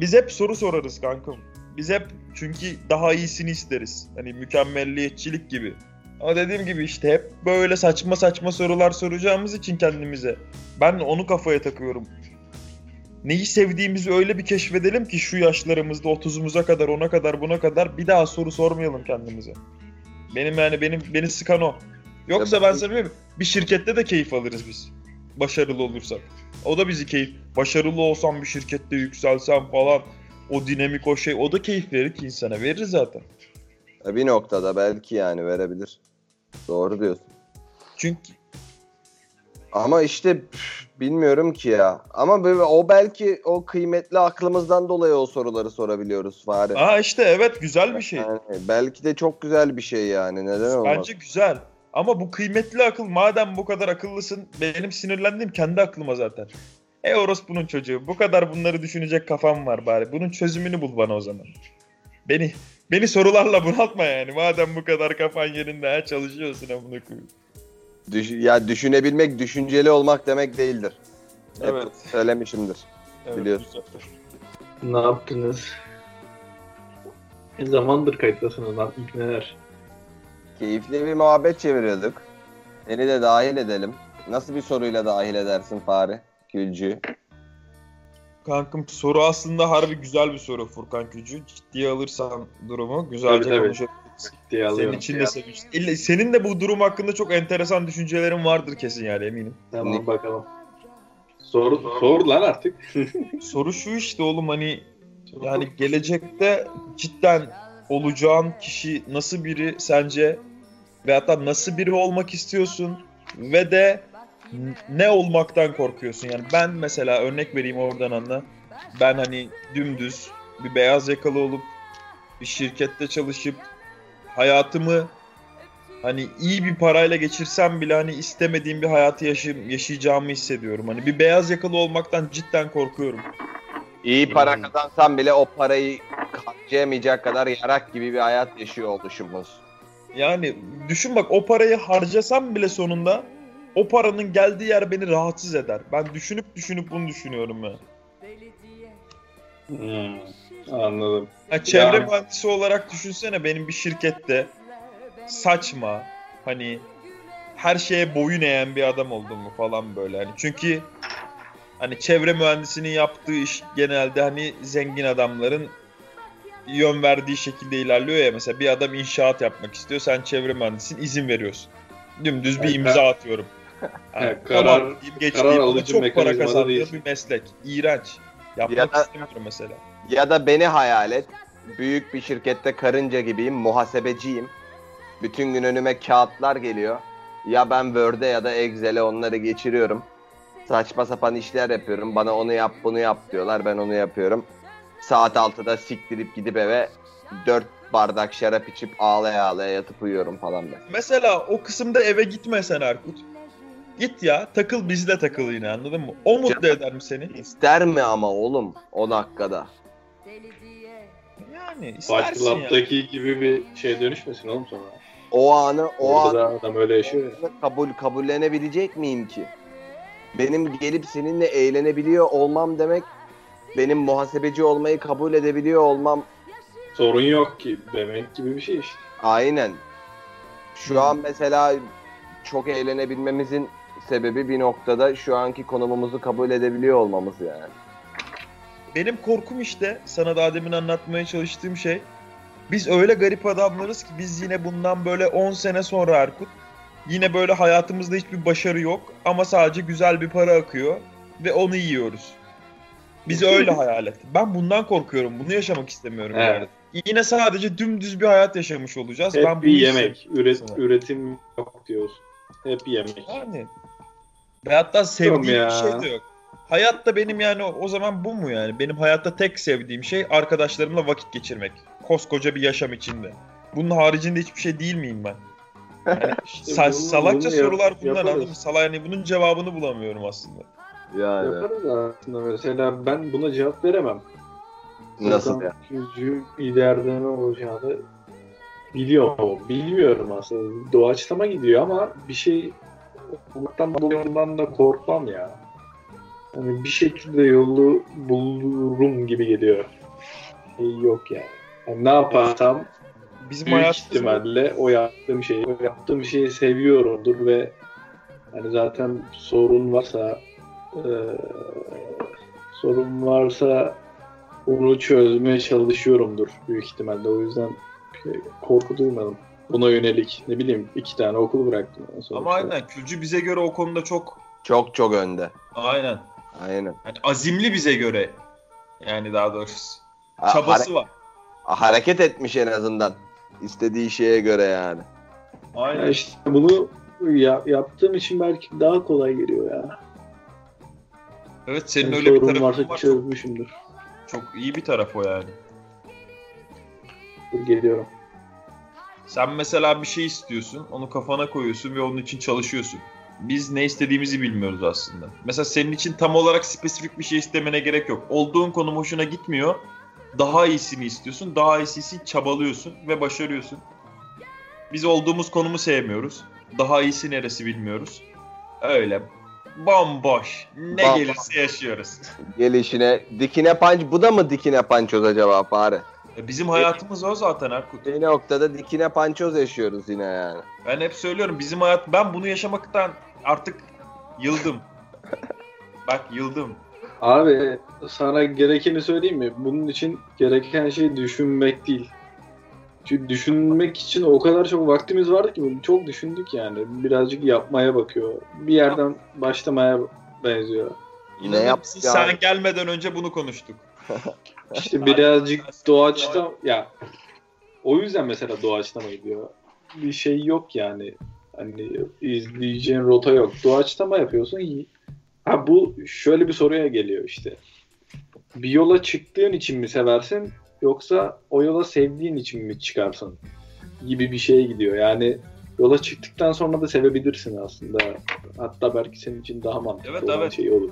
biz hep soru sorarız kankam. Biz hep çünkü daha iyisini isteriz. Hani mükemmelliyetçilik gibi. Ama dediğim gibi işte hep böyle saçma saçma sorular soracağımız için kendimize. Ben onu kafaya takıyorum. Neyi sevdiğimizi öyle bir keşfedelim ki şu yaşlarımızda 30'umuza kadar, ona kadar, buna kadar bir daha soru sormayalım kendimize. Benim yani benim beni sıkan o. Yoksa ben sana mi? bir şirkette de keyif alırız biz. Başarılı olursak. O da bizi keyif. Başarılı olsam bir şirkette yükselsem falan o dinamik o şey o da keyif verir ki insana. Verir zaten. Bir noktada belki yani verebilir. Doğru diyorsun. Çünkü Ama işte bilmiyorum ki ya. Ama böyle, o belki o kıymetli aklımızdan dolayı o soruları sorabiliyoruz Fahri. Aa işte evet güzel bir şey. Yani belki de çok güzel bir şey yani. Neden olmaz? Bence güzel. Ama bu kıymetli akıl madem bu kadar akıllısın benim sinirlendiğim kendi aklıma zaten. E orospunun çocuğu bu kadar bunları düşünecek kafam var bari. Bunun çözümünü bul bana o zaman. Beni beni sorularla bunaltma yani. Madem bu kadar kafan yerinde ha, çalışıyorsun amına koyayım. Düş- ya düşünebilmek, düşünceli olmak demek değildir. Hep Evet. söylemişimdir. Evet, Biliyorsun. Ne yaptınız? Ne zamandır kayıttasınız lan ilk neler? Keyifli bir muhabbet çeviriyorduk. Seni de dahil edelim. Nasıl bir soruyla dahil edersin Fahri? Gülcü. Kankım soru aslında harbi güzel bir soru Furkan Kücü. Ciddiye alırsan durumu güzelce tabii. konuşabiliriz. Senin için de sevinç. İlla- Senin de bu durum hakkında çok enteresan düşüncelerin vardır kesin yani eminim. Tamam bakalım. Sor, sor lan artık. Soru şu işte oğlum hani yani gelecekte cidden olacağın kişi nasıl biri sence ve hatta nasıl biri olmak istiyorsun ve de ne olmaktan korkuyorsun yani ben mesela örnek vereyim oradan anla ben hani dümdüz bir beyaz yakalı olup bir şirkette çalışıp hayatımı hani iyi bir parayla geçirsem bile hani istemediğim bir hayatı yaşay- yaşayacağımı hissediyorum. Hani bir beyaz yakalı olmaktan cidden korkuyorum. İyi para Hmm. kazansan bile o parayı harcayamayacak kadar yarak gibi bir hayat yaşıyor oluşumuz. Yani düşün bak o parayı harcasam bile sonunda o paranın geldiği yer beni rahatsız eder. Ben düşünüp düşünüp bunu düşünüyorum ya. Hmm, anladım. Ha, çevre Yani- mühendisi olarak düşünsene benim bir şirkette saçma hani her şeye boyun eğen bir adam oldum mu falan böyle hani çünkü hani çevre mühendisinin yaptığı iş genelde hani zengin adamların yön verdiği şekilde ilerliyor ya mesela bir adam inşaat yapmak istiyor sen çevre mühendisin izin veriyorsun. Dümdüz bir imza atıyorum. Yani, Evet, karar- tamam karar ama alıcı çok para kazandığı değil. bir meslek. İğrenç. Yapmak Ya da- istemiyorum mesela. Ya da beni hayal et. Büyük bir şirkette karınca gibiyim, muhasebeciyim. Bütün gün önüme kağıtlar geliyor. Ya ben Word'e ya da Excel'e onları geçiriyorum. Saçma sapan işler yapıyorum. Bana onu yap, bunu yap diyorlar. Ben onu yapıyorum. Saat 6'da siktirip gidip eve 4 bardak şarap içip ağlaya ağlaya yatıp uyuyorum falan ben. Mesela o kısımda eve gitme sen Erkut. Git ya takıl bizle takıl yine anladın mı? O mutlu eder mi seni? İster mi ama oğlum o dakikada? Yani Fight istersin ya. Club'daki gibi bir şey dönüşmesin oğlum sonra. O anı o Orada an da adam öyle yaşıyor ya. kabul kabullenebilecek miyim ki? Benim gelip seninle eğlenebiliyor olmam demek benim muhasebeci olmayı kabul edebiliyor olmam Sorun yok ki demek gibi bir şey işte. aynen. Şu an mesela çok eğlenebilmemizin sebebi bir noktada şu anki konumumuzu kabul edebiliyor olmamız yani. Benim korkum işte sana daha demin anlatmaya çalıştığım şey. Biz öyle garip adamlarız ki biz yine bundan böyle 10 sene sonra Erkut yine böyle hayatımızda hiçbir başarı yok ama sadece güzel bir para akıyor ve onu yiyoruz. Biz öyle hayal et. Ben bundan korkuyorum. Bunu yaşamak istemiyorum yani. Evet. Yine sadece dümdüz bir hayat yaşamış olacağız. Hep ben bir yemek. Üret, üretim yok diyorsun. Hep yemek. Yani. Ve hatta sevdiğim ya. bir şey de yok. Hayatta benim yani o, zaman bu mu yani? Benim hayatta tek sevdiğim şey arkadaşlarımla vakit geçirmek. Koskoca bir yaşam içinde. Bunun haricinde hiçbir şey değil miyim ben? Yani İşte sa- bunu- salakça bunu yap- sorular bunlar yaparız. anladın mı? Salak yani bunun cevabını bulamıyorum aslında. Yani Yaparız aslında mesela ben buna cevap veremem. nasıl ya? Yüzü ileride ne olacağını biliyor. Bilmiyorum aslında. Doğaçlama gidiyor ama bir şey olmaktan dolayı ondan da korkmam ya. Hani bir şekilde yolu bulurum gibi geliyor. Şey yok yani. yani ne yaparsam Bizim büyük ihtimalle o yaptığım şeyi, o yaptığım şeyi seviyorumdur ve hani zaten sorun varsa eee, sorun varsa onu çözmeye çalışıyorumdur büyük ihtimalle. O yüzden korku duymadım. Buna yönelik ne bileyim iki tane okul bıraktım. sonuçta. Ama aynen Külcü bize göre o konuda çok Çok çok önde. aynen. Aynen. Yani azimli bize göre. Yani daha doğrusu. Ha- Çabası hare- var. hareket etmiş en azından. İstediği şeye göre yani. Ya Aynen. işte bunu ya- yaptığım için belki daha kolay geliyor ya. Evet senin Yani öyle bir tarafın varsa var. Çok, çözmüşümdür. çok iyi bir taraf o yani. Dur geliyorum. Sen mesela bir şey istiyorsun, onu kafana koyuyorsun ve onun için çalışıyorsun. Biz ne istediğimizi bilmiyoruz aslında. Mesela senin için tam olarak spesifik bir şey istemene gerek yok. Olduğun konum hoşuna gitmiyor. Daha iyisini istiyorsun. Daha iyisi için çabalıyorsun ve başarıyorsun. Biz olduğumuz konumu sevmiyoruz. Daha iyisi neresi bilmiyoruz. Öyle bomboş. Ne Bomboş. gelirse yaşıyoruz. Gelişine dikine panç bu da mı dikine pançoz acaba fare? E, Bizim hayatımız o zaten Erkut. Bir noktada dikine pançoz yaşıyoruz yine yani. Ben hep söylüyorum bizim hayat ben bunu yaşamaktan artık yıldım. Bak yıldım. Abi sana gerekeni söyleyeyim mi? Bunun için gereken şey düşünmek değil. Çünkü düşünmek için o kadar çok vaktimiz vardı ki çok düşündük yani. Birazcık yapmaya bakıyor. Bir yerden başlamaya benziyor. Ne İnanır yap- mısın? ya- Sen gelmeden önce bunu konuştuk. İşte birazcık doğaçta ya o yüzden mesela doğaçlama gidiyor. Bir şey yok yani. Hani izleyeceğin rota yok. Doğaçlama yapıyorsun. iyi. Ha bu şöyle bir soruya geliyor işte. Bir yola çıktığın için mi seversin yoksa o yola sevdiğin için mi çıkarsın gibi bir şeye gidiyor. Yani yola çıktıktan sonra da sevebilirsin aslında. Hatta belki senin için daha mantıklı Evet, olan evet. şey olur.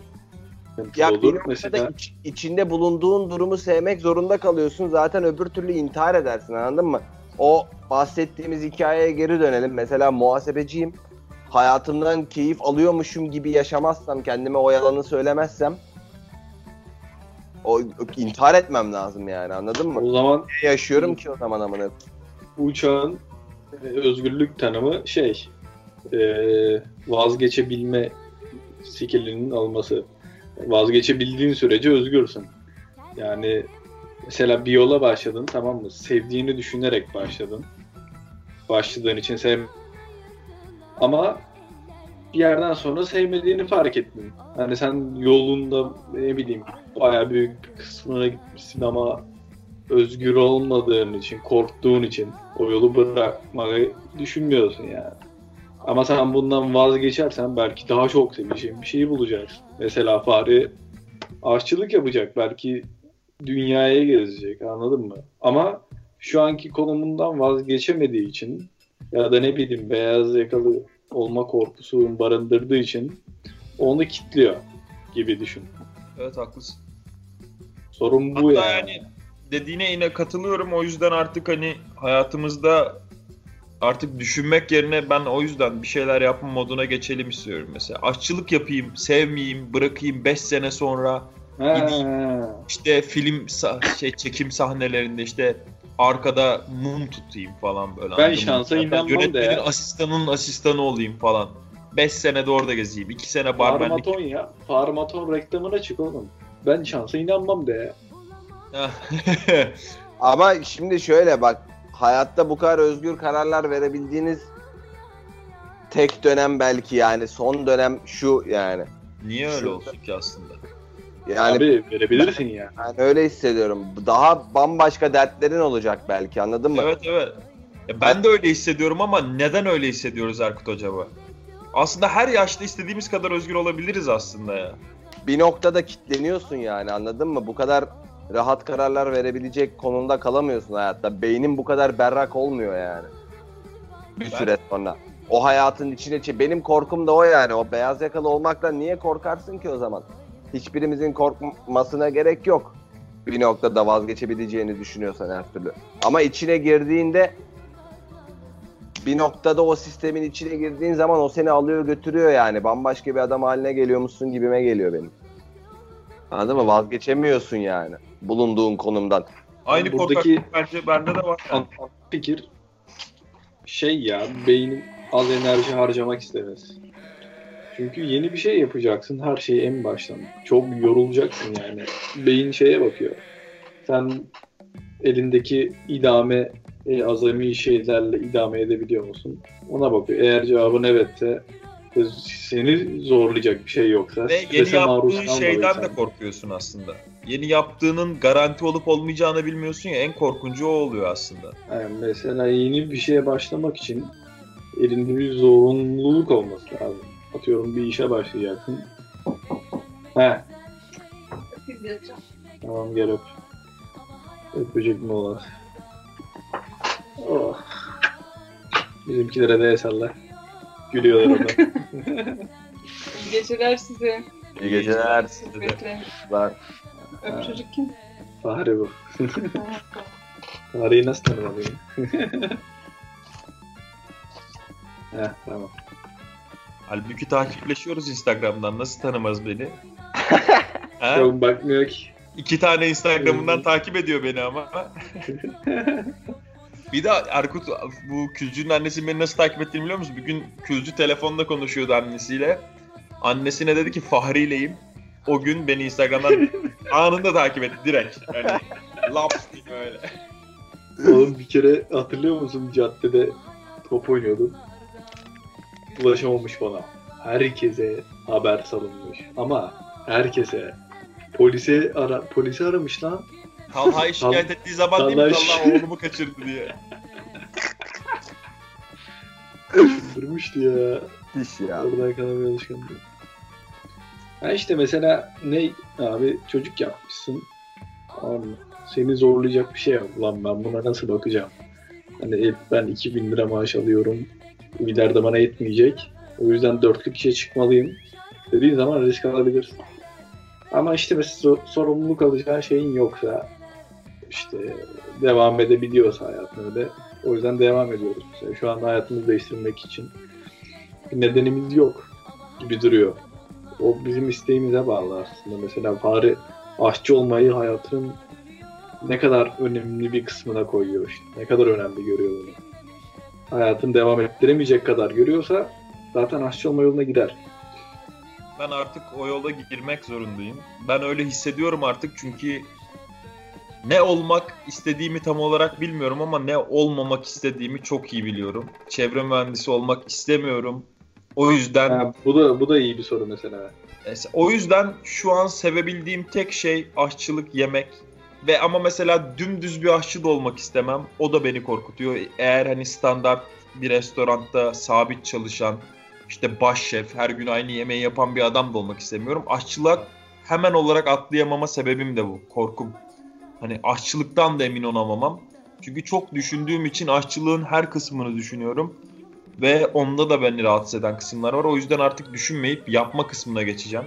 Ya bir olur. Mesela iç- içinde bulunduğun durumu sevmek zorunda kalıyorsun. Zaten öbür türlü intihar edersin anladın mı? O bahsettiğimiz hikayeye geri dönelim. Mesela muhasebeciyim. Hayatımdan keyif alıyormuşum gibi yaşamazsam, kendime o yalanı söylemezsem o intihar etmem lazım yani anladın mı? o zaman Ne yaşıyorum ki o zaman amına? uçağın e, özgürlük tanımı şey e, vazgeçebilme skillinin alması. Vazgeçebildiğin sürece özgürsün. Yani mesela bir yola başladın tamam mı? Sevdiğini düşünerek başladın. Başladığın için sev ama bir yerden sonra sevmediğini fark ettin. Hani sen yolunda ne bileyim bayağı büyük bir kısmına gitmişsin ama özgür olmadığın için, korktuğun için o yolu bırakmayı düşünmüyorsun yani. Ama sen bundan vazgeçersen belki daha çok seveceğin bir şeyi bulacaksın. Mesela fare aşçılık yapacak. Belki dünyaya gezecek anladın mı? Ama şu anki konumundan vazgeçemediği için ya da ne bileyim beyaz yakalı olma korkusu barındırdığı için onu kitliyor gibi düşün. Evet haklısın. Sorun bu Hatta yani. yani dediğine yine katılıyorum. O yüzden artık hani hayatımızda artık düşünmek yerine ben o yüzden bir şeyler yapma moduna geçelim istiyorum mesela. Aşçılık yapayım, sevmeyeyim, bırakayım 5 sene sonra Ha. işte film şey çekim sahnelerinde işte arkada mum tutayım falan böyle. Ben şansa Ya da inanmam da Yönetmenin ya. asistanının asistanı olayım falan. 5 sene de orada gezeyim. 2 sene barmenlik. Parmaton ya. Parmaton reklamına çık oğlum. Ben şansa inanmam de. Ama şimdi şöyle bak hayatta bu kadar özgür kararlar verebildiğiniz tek dönem belki yani son dönem şu yani. Niye öyle olsun ki aslında? Yani Abi verebilirsin ya. ben öyle hissediyorum. Daha bambaşka dertlerin olacak belki anladın mı? Evet evet. Ya ben de öyle hissediyorum ama neden öyle hissediyoruz Erkut acaba? Aslında her yaşta istediğimiz kadar özgür olabiliriz aslında ya. Bir noktada kitleniyorsun yani anladın mı? Bu kadar rahat kararlar verebilecek konumda kalamıyorsun hayatta. Beynin bu kadar berrak olmuyor yani. Bir Ben- süre sonra. O hayatın içine benim korkum da o yani. O beyaz yakalı olmaktan niye korkarsın ki o zaman? Hiçbirimizin korkmasına gerek yok. Bir noktada vazgeçebileceğini düşünüyorsan her türlü. Ama içine girdiğinde bir noktada o sistemin içine girdiğin zaman o seni alıyor götürüyor yani. Bambaşka bir adam haline geliyormuşsun gibime geliyor benim. Anladın mı? Vazgeçemiyorsun yani bulunduğun konumdan. Aynı Buradaki- korkaklık bence bende de var. An- an- fikir şey ya beynin az enerji harcamak istemez. Çünkü yeni bir şey yapacaksın her şeyi en baştan. Çok yorulacaksın yani. Beyin şeye bakıyor. Sen elindeki idame e, azami şeylerle idame edebiliyor musun? Ona bakıyor. Eğer cevabın evetse e, seni zorlayacak bir şey yoksa Ve yeni yaptığın şeyden de korkuyorsun aslında. Yeni yaptığının garanti olup olmayacağını bilmiyorsun ya en korkuncu o oluyor aslında. Yani mesela yeni bir şeye başlamak için elinde bir zorunluluk olması lazım. Atıyorum bir işe başlayacaksın. He tamam gel öp. Öpecek mi olan? Oh. Bizimkilere de eserler. Gülüyorlar orada. İyi geceler size. İyi geceler. Bekle. Var. Öp çocuk kim? Fahri bu. Fahri'yi nasıl tanımalıyım? Heh tamam. Halbuki takipleşiyoruz Instagram'dan. Nasıl tanımaz beni? Çok bakmıyor ki. İki tane Instagram'ından takip ediyor beni ama. bir de Erkut bu Külcü'nün annesi beni nasıl takip ettiğini biliyor musun? Bir gün Külcü telefonda konuşuyordu annesiyle. Annesine dedi ki Fahri'yleyim. O gün beni Instagram'dan anında takip etti direkt. Yani laps diye böyle. Oğlum bir kere hatırlıyor musun caddede top oynuyordum. Ulaşamamış bana. Herkese haber salınmış. Ama herkese. Polise ara polisi aramış lan. Talha'yı şikayet ettiği zaman değil mi Talha- Talha oğlumu kaçırdı diye. Durmuştu ya. Diş ya. Oradan kalan bir alışkanlık. Ha işte mesela ne abi çocuk yapmışsın. Mı? Seni zorlayacak bir şey yok. Lan ben buna nasıl bakacağım? Hani hep ben 2000 lira maaş alıyorum. İleride bana yetmeyecek. O yüzden dörtlük işe çıkmalıyım. Dediğin zaman risk alabilirsin. Ama işte mesela so- sorumluluk alacağın şeyin yoksa işte devam edebiliyorsa hayatın öyle. O yüzden devam ediyoruz. Mesela şu anda hayatımızı değiştirmek için bir nedenimiz yok gibi duruyor. O bizim isteğimize bağlı aslında. Mesela Fahri aşçı olmayı hayatının ne kadar önemli bir kısmına koyuyor işte. Ne kadar önemli görüyor bunu. Hayatını devam ettiremeyecek kadar görüyorsa zaten aşçı olma yoluna gider. Ben artık o yola girmek zorundayım. Ben öyle hissediyorum artık çünkü ne olmak istediğimi tam olarak bilmiyorum ama ne olmamak istediğimi çok iyi biliyorum. Çevre mühendisi olmak istemiyorum. O yüzden Ha, bu da bu da iyi bir soru mesela. Mesela o yüzden şu an sevebildiğim tek şey aşçılık, yemek. Ve ama mesela dümdüz bir aşçı da olmak istemem. O da beni korkutuyor. Eğer hani standart bir restoranda sabit çalışan, işte baş şef, her gün aynı yemeği yapan bir adam da olmak istemiyorum. Aşçılık hemen olarak atlayamama sebebim de bu. Korkum. Hani aşçılıktan da emin olamamam. Çünkü çok düşündüğüm için aşçılığın her kısmını düşünüyorum. Ve onda da beni rahatsız eden kısımlar var. O yüzden artık düşünmeyip yapma kısmına geçeceğim.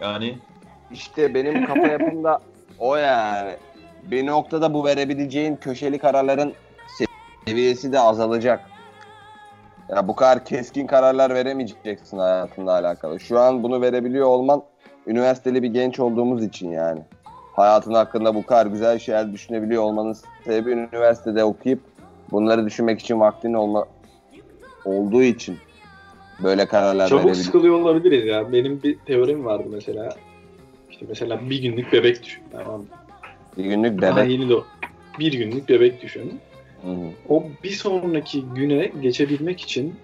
Yani İşte benim kafa yapımda o yani. Bir noktada bu verebileceğin köşeli kararların seviyesi de azalacak. Ya bu kadar keskin kararlar veremeyeceksin hayatınla alakalı. Şu an bunu verebiliyor olman üniversiteli bir genç olduğumuz için yani. Hayatın hakkında bu kadar güzel şeyler düşünebiliyor olmanın sebebi üniversitede okuyup bunları düşünmek için vaktin olma olduğu için böyle kararlar Çabuk verebiliyor. sıkılıyor olabiliriz ya. Benim bir teorim vardı mesela. İşte mesela bir günlük bebek düşün. Tamam? Bir günlük Daha bebek. yeni doğ. Bir günlük bebek düşün. Hı. O bir sonraki güne geçebilmek için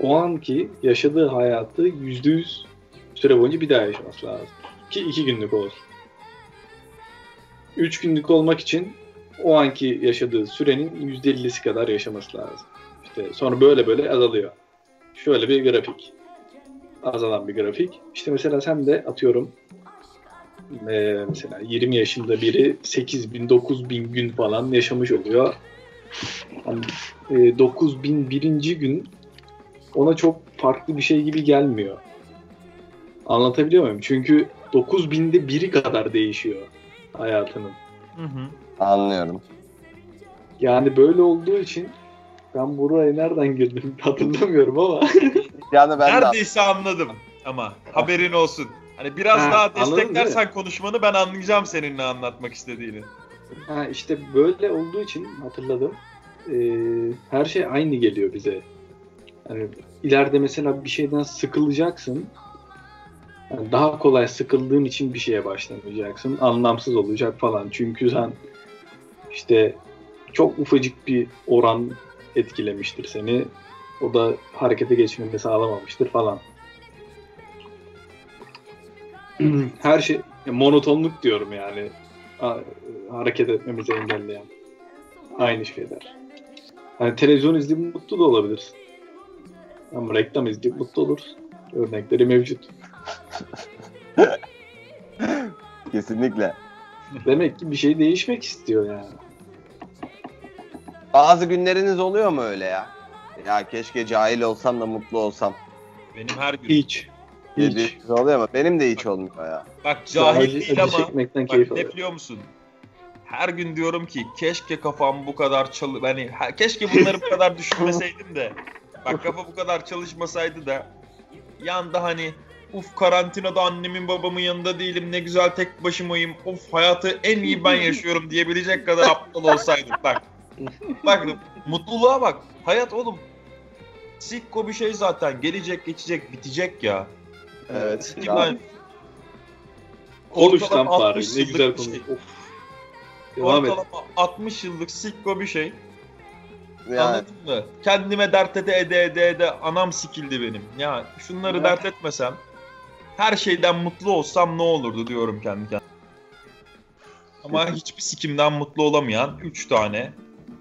o anki yaşadığı hayatı yüzde yüz süre boyunca bir daha yaşaması lazım. Ki iki günlük olsun. Üç günlük olmak için o anki yaşadığı sürenin yüzde ellisi kadar yaşaması lazım. İşte sonra böyle böyle azalıyor. Şöyle bir grafik. Azalan bir grafik. İşte mesela sen de atıyorum eee, mesela 20 yaşında biri 8 bin 9 bin gün falan yaşamış oluyor. Hani, e, 9001. gün ona çok farklı bir şey gibi gelmiyor. Anlatabiliyor muyum? Çünkü 9000'de biri kadar değişiyor hayatının. hı hı. Anlıyorum. Yani böyle olduğu için ben buraya nereden girdim hatırlamıyorum ama Yani ben de Neredeyse anladım ama haberin olsun. Hani biraz Ha, daha desteklersen konuşmanı ben anlayacağım senin ne anlatmak istediğini. Ha işte böyle olduğu için hatırladım. Ee, her şey aynı geliyor bize. Hani ileride mesela bir şeyden sıkılacaksın. Yani daha kolay sıkıldığın için bir şeye başlamayacaksın. Anlamsız olacak falan. Çünkü sen işte çok ufacık bir oran etkilemiştir seni. O da harekete geçmeni sağlamamıştır falan. Her şey monotonluk diyorum yani. Ha- Hareket etmemizi engelleyen. Aynı şeyler. Hani televizyon izleyip mutlu da olabilirsin. Ama reklam izleyip mutlu olursun. Örnekleri mevcut. Kesinlikle. Demek ki bir şey değişmek istiyor yani. Bazı günleriniz oluyor mu öyle ya? Ya keşke cahil olsam da mutlu olsam. Benim her gün. Hiç. Hiç. Oluyor mu? Benim de hiç olmuyor ya. Bak cahil Acı- değil acı ama çekmekten bak keyif ne alıyorum. biliyor musun? Her gün diyorum ki keşke kafam bu kadar çalı... Hani ha- keşke bunları bu kadar düşünmeseydim de. Bak kafa bu kadar çalışmasaydı da. Yanda hani uf karantinada annemin babamın yanında değilim ne güzel tek başımayım. Of hayatı en iyi ben yaşıyorum diyebilecek kadar aptal olsaydım. Bak. Bak mutluluğa bak. Hayat oğlum. Sikko bir şey zaten. Gelecek geçecek bitecek ya. Evet. Ya, ben Konuş lan bari. 60 Ne güzel bir konuş. şey. Devam et. Ortalama 60 yıllık sikko bir şey. yani, Anladın mı? Kendime dert ede ede ede ede anam sikildi benim. Ya şunları Ya. dert etmesem her şeyden mutlu olsam ne olurdu diyorum kendi kendime. Ama hiçbir sikimden mutlu olamayan 3 tane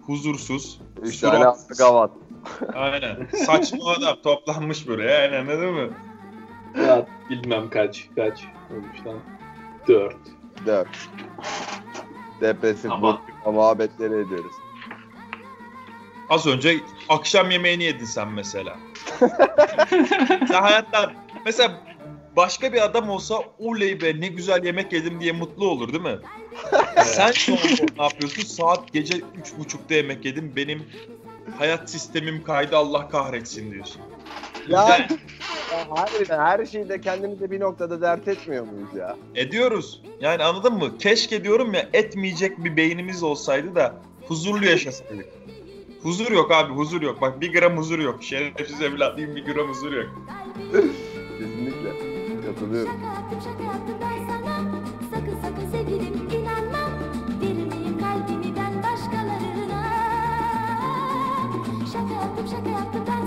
huzursuz, üç tane gavat. aynen saçma adam toplanmış buraya yani anladın mı? Ya bilmem kaç. Kaç olmuş lan. Dört. Dört. Depresif Ama- muhabbetleri ediyoruz. Az önce akşam yemeğini yedin sen mesela. sen hayattan mesela başka bir adam olsa oley be ne güzel yemek yedim diye mutlu olur değil mi? Sen şu an ne yapıyorsun? Saat gece üç buçukta yemek yedim. Benim hayat sistemim kaydı Allah kahretsin diyorsun. Ya, ya harbiden her şeyi de kendimize bir noktada dert etmiyor muyuz ya? ediyoruz. Yani anladın mı? Keşke diyorum ya etmeyecek bir beynimiz olsaydı da huzurlu yaşasaydık. Huzur yok abi huzur yok. Bak bir gram huzur yok. Şerefsiz evlatlıyım bir gram huzur yok. Kesinlikle. Katılıyorum. Şaka yaptım şaka yaptım ben sana Sakın sakın sevgilim inanmam Verir kalbimi ben başkalarına Şaka yaptım şaka yaptım ben